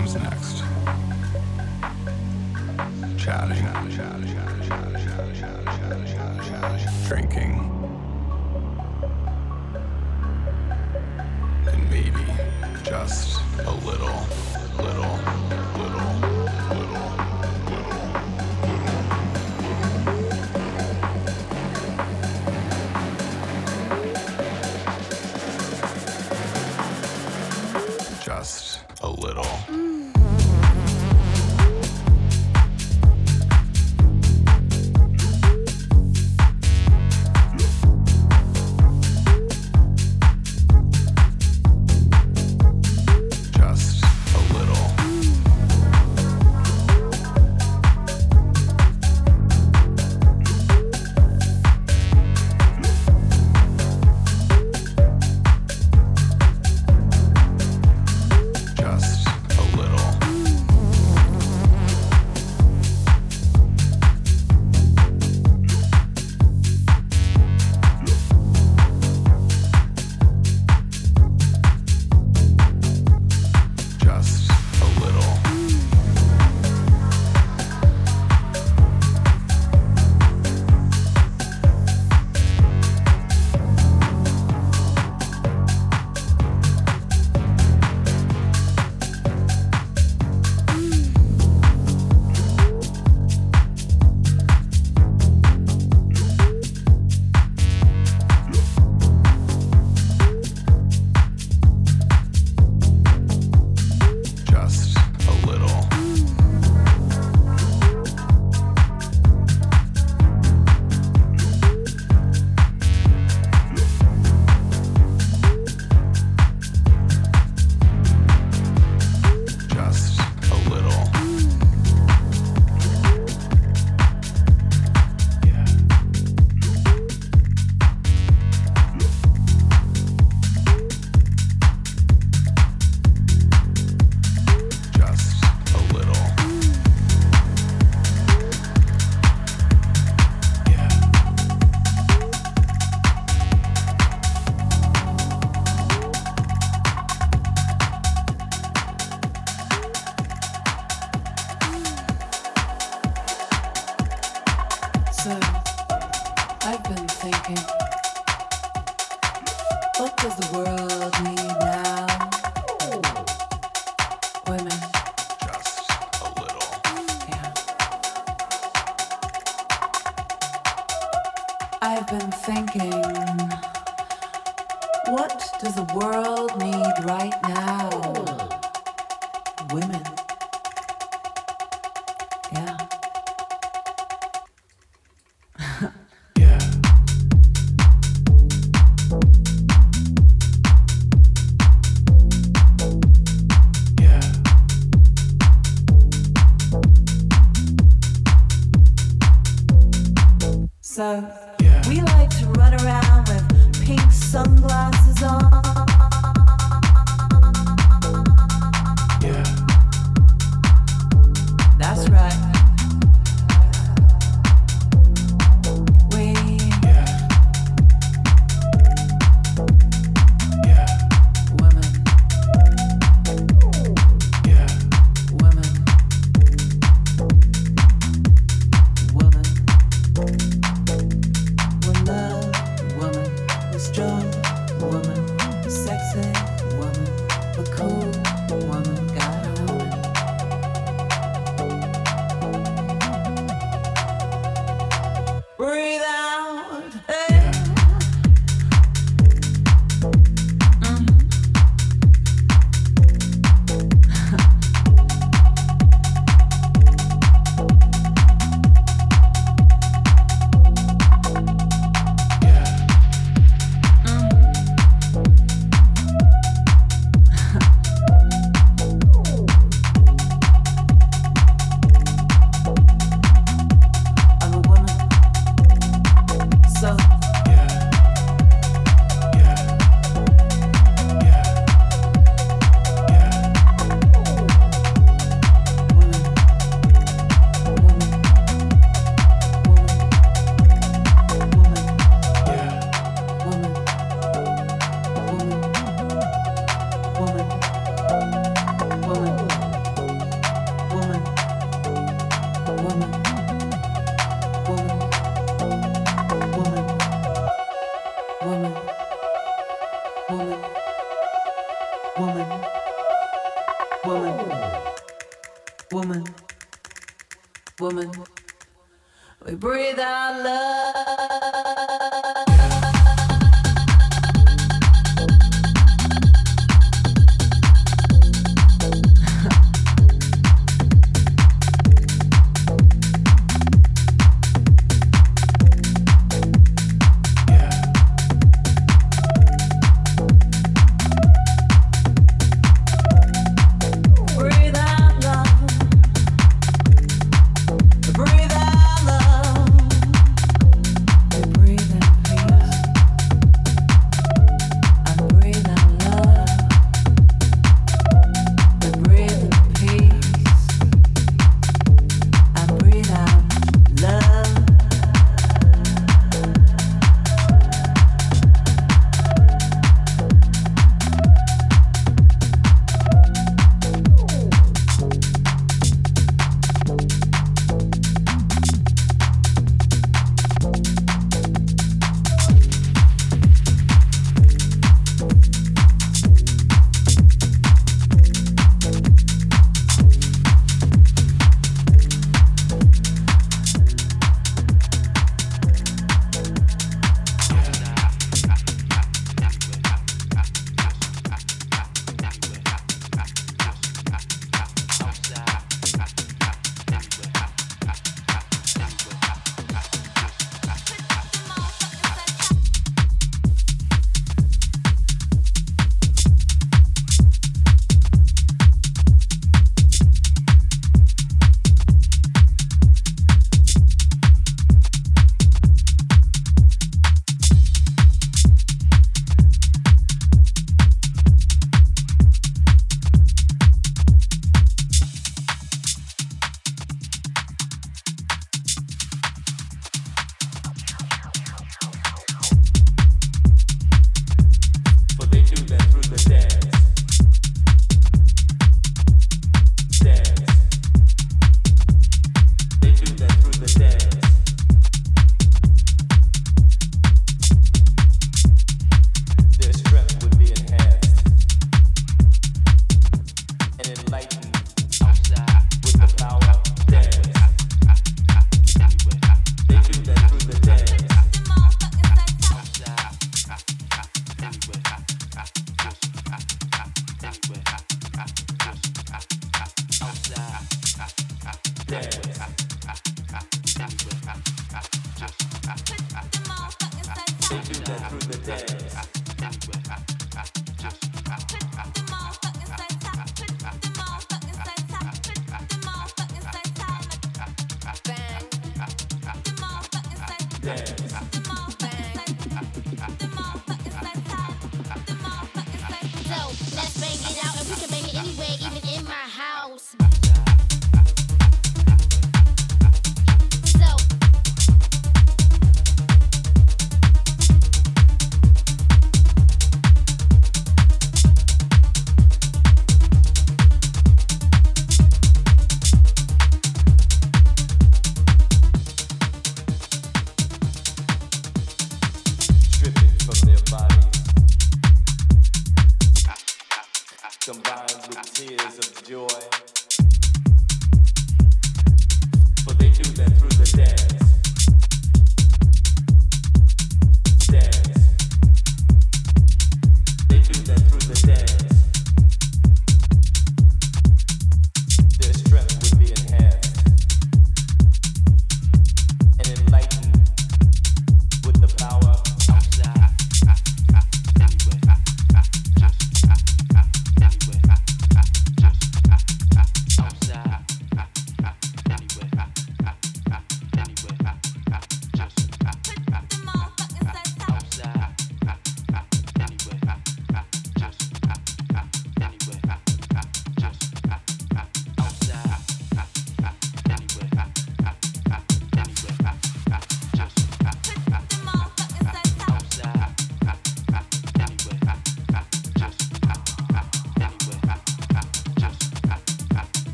comes next. Chatting. Drinking. And maybe just a little, little, little.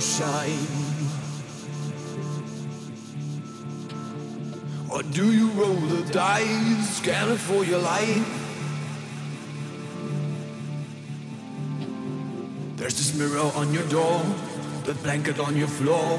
Shine? Or do you roll the dice, scanning for your life? There's this mirror on your door, that blanket on your floor.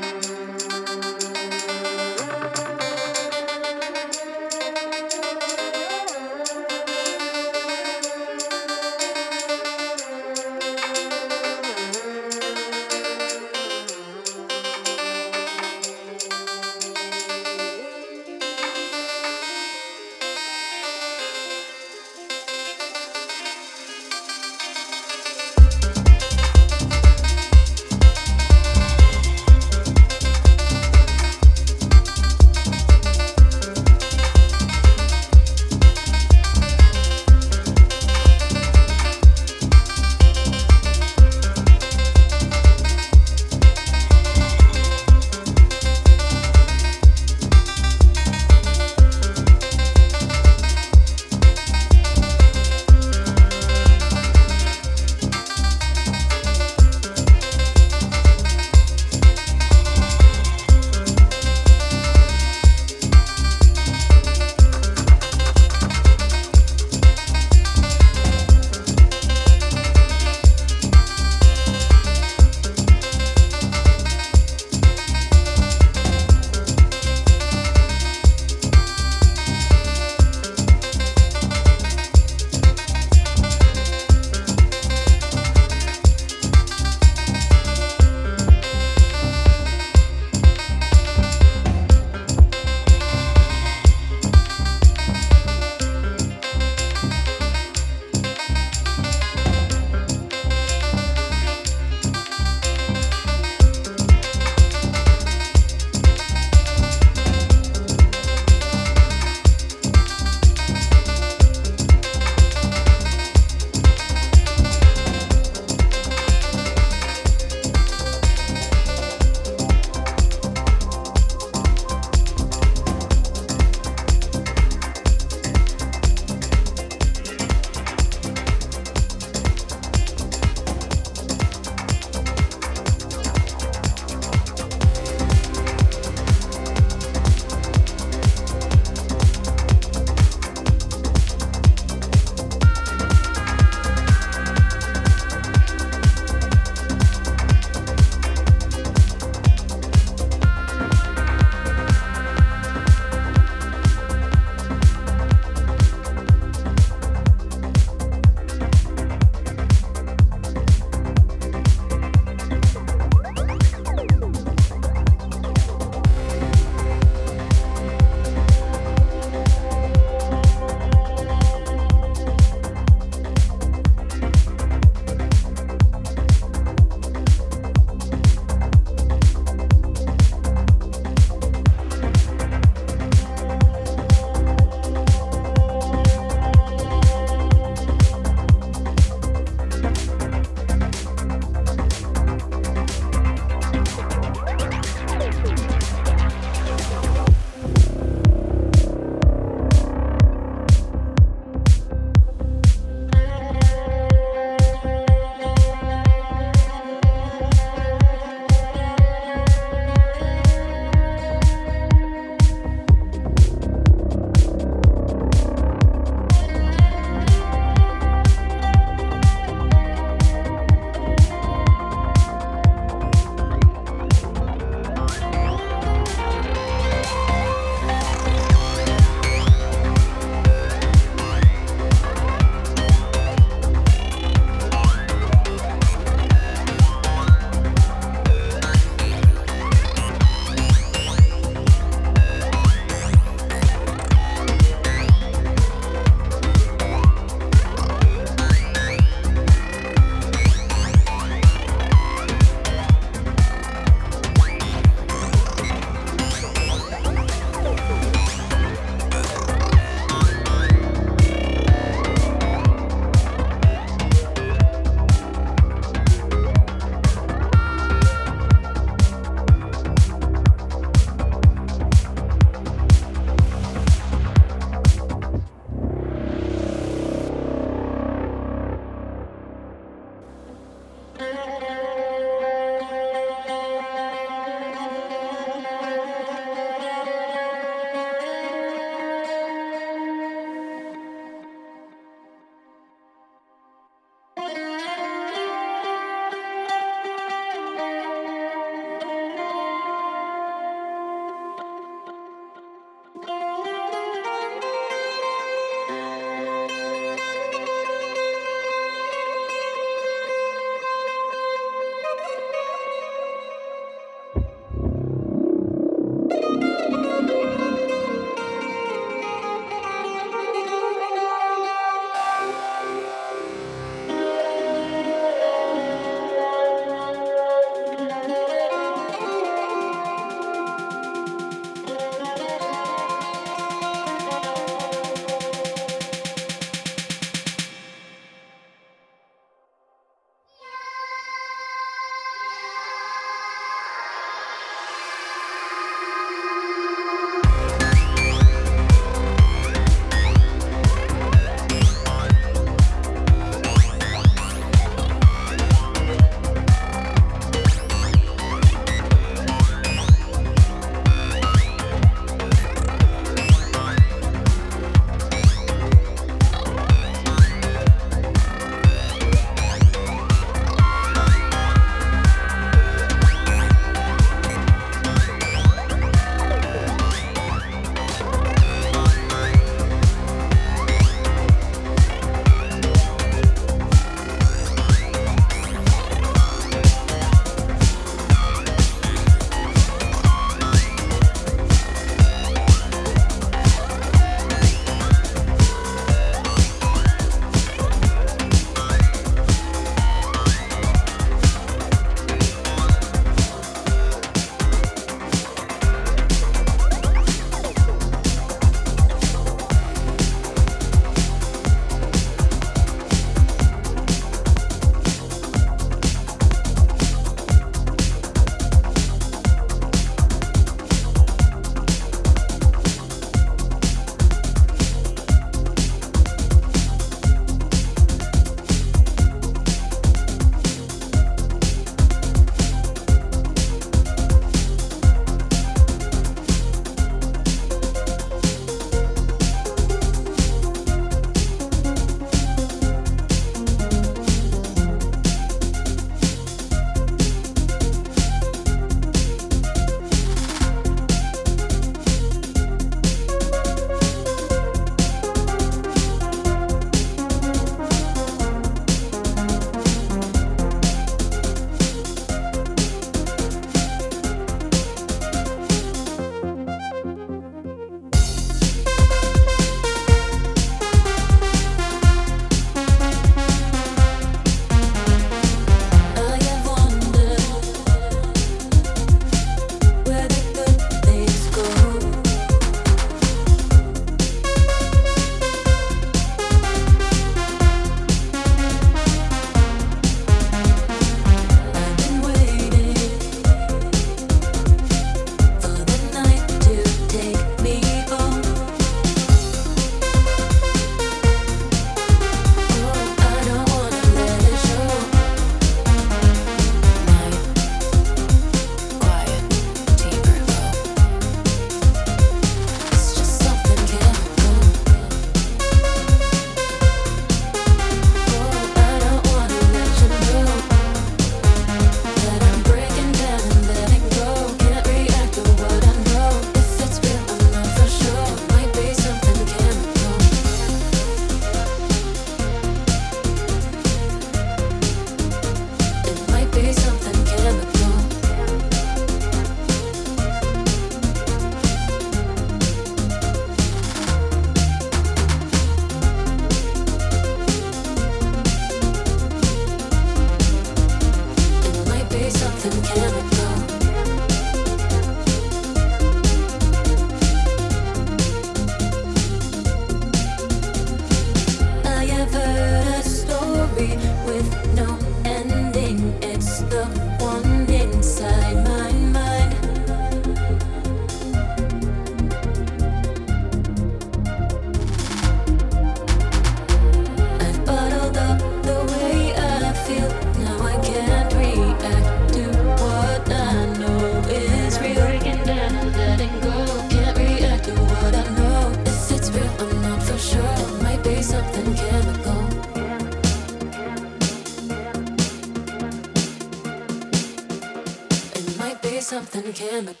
Can through.